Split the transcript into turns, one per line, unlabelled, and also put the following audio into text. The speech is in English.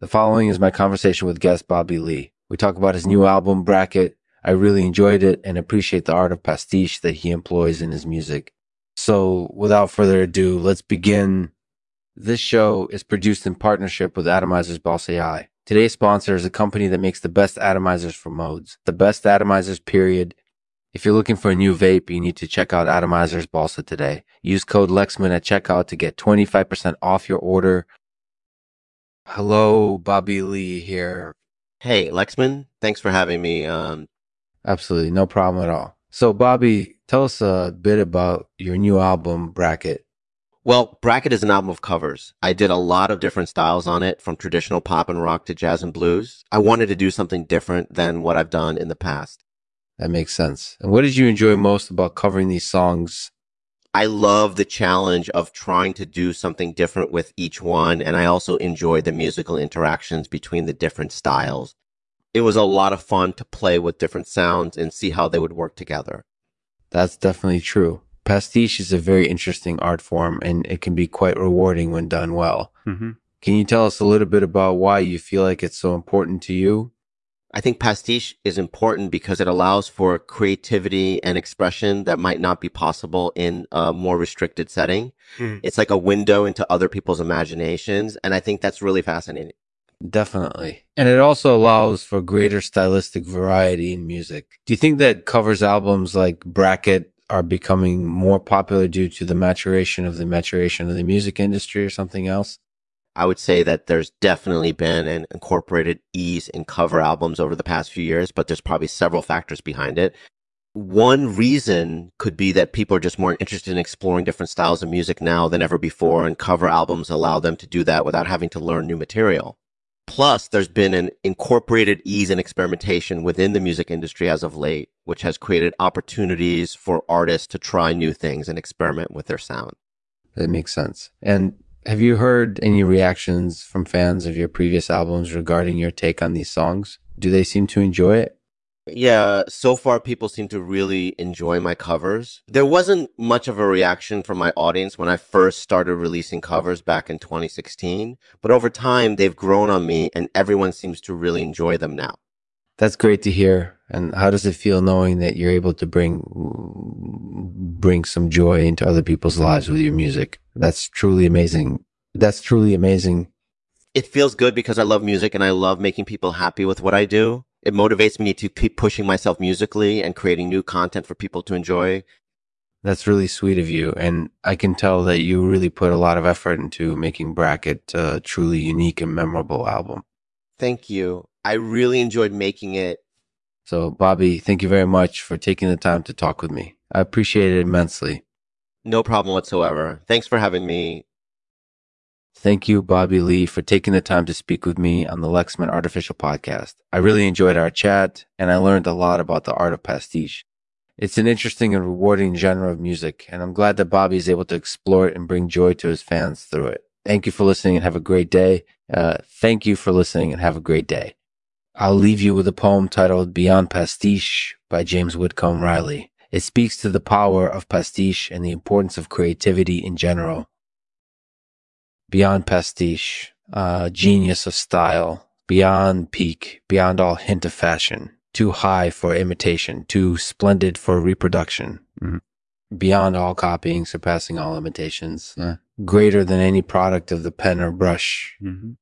The following is my conversation with guest Bobby Lee. We talk about his new album, Bracket. I really enjoyed it and appreciate the art of pastiche that he employs in his music. So without further ado, let's begin. This show is produced in partnership with Atomizers Boss AI. Today's sponsor is a company that makes the best atomizers for modes. The best atomizers, period. If you're looking for a new vape, you need to check out Atomizers Balsa today. Use code Lexman at checkout to get 25% off your order. Hello, Bobby Lee here.
Hey, Lexman, thanks for having me. Um,
Absolutely, no problem at all. So, Bobby, tell us a bit about your new album, Bracket.
well, Bracket is an album of covers. I did a lot of different styles on it, from traditional pop and rock to jazz and blues. I wanted to do something different than what I've done in the past.
That makes sense. And what did you enjoy most about covering these songs?
I love the challenge of trying to do something different with each one, and I also enjoy the musical interactions between the different styles. It was a lot of fun to play with different sounds and see how they would work together.
That's definitely true. Pastiche is a very interesting art form and it can be quite rewarding when done well.
Mm-hmm.
Can you tell us a little bit about why you feel like it's so important to you?
I think pastiche is important because it allows for creativity and expression that might not be possible in a more restricted setting.
Mhm.
It's like a window into other people's imaginations. And I think that's really fascinating.
Definitely. And it also allows for greater stylistic variety in music. Do you think that covers albums like Bracket are becoming more popular due to the maturation of the maturation of the music industry or something else?
I would say that there's definitely been an incorporated ease in cover albums over the past few years, but there's probably several factors behind it. One reason could be that people are just more interested in exploring different styles of music now than ever before, and cover albums allow them to do that without having to learn new material. Plus, there's been an incorporated ease and experimentation within the music industry as of late, which has created opportunities for artists to try new things and experiment with their sound.
That makes sense. And have you heard any reactions from fans of your previous albums regarding your take on these songs? Do they seem to enjoy it?
Yeah, so far people seem to really enjoy my covers. There wasn't much of a reaction from my audience when I first started releasing covers back in 2016, but over time they've grown on me and everyone seems to really enjoy them now.
That's great to hear. And how does it feel knowing that you're able to bring bring some joy into other people's lives with your music? That's truly amazing. That's truly amazing.
It feels good because I love music and I love making people happy with what I do. It motivates me to keep pushing myself musically and creating new content for people to enjoy.
That's really sweet of you. And I can tell that you really put a lot of effort into making Bracket a truly unique and memorable album.
Thank you. I really enjoyed making it.
So, Bobby, thank you very much for taking the time to talk with me. I appreciate it immensely.
No problem whatsoever. Thanks for having me.
Thank you, Bobby Lee, for taking the time to speak with me on the Lexman Artificial Podcast. I really enjoyed our chat and I learned a lot about the art of pastiche. It's an interesting and rewarding genre of music, and I'm glad that Bobby is able to explore it and bring joy to his fans through it. Thank you for listening and have a great day. Uh, thank you for listening and have a great day. I'll leave you with a poem titled Beyond Pastiche by James Whitcomb Riley. It speaks to the power of pastiche and the importance of creativity in general. Beyond pastiche, uh, genius of style, beyond peak, beyond all hint of fashion, too high for imitation, too splendid for reproduction,
Mhm.
beyond all copying, surpassing all imitations, uh, greater than any product of the pen or brush,
Mm-hmm.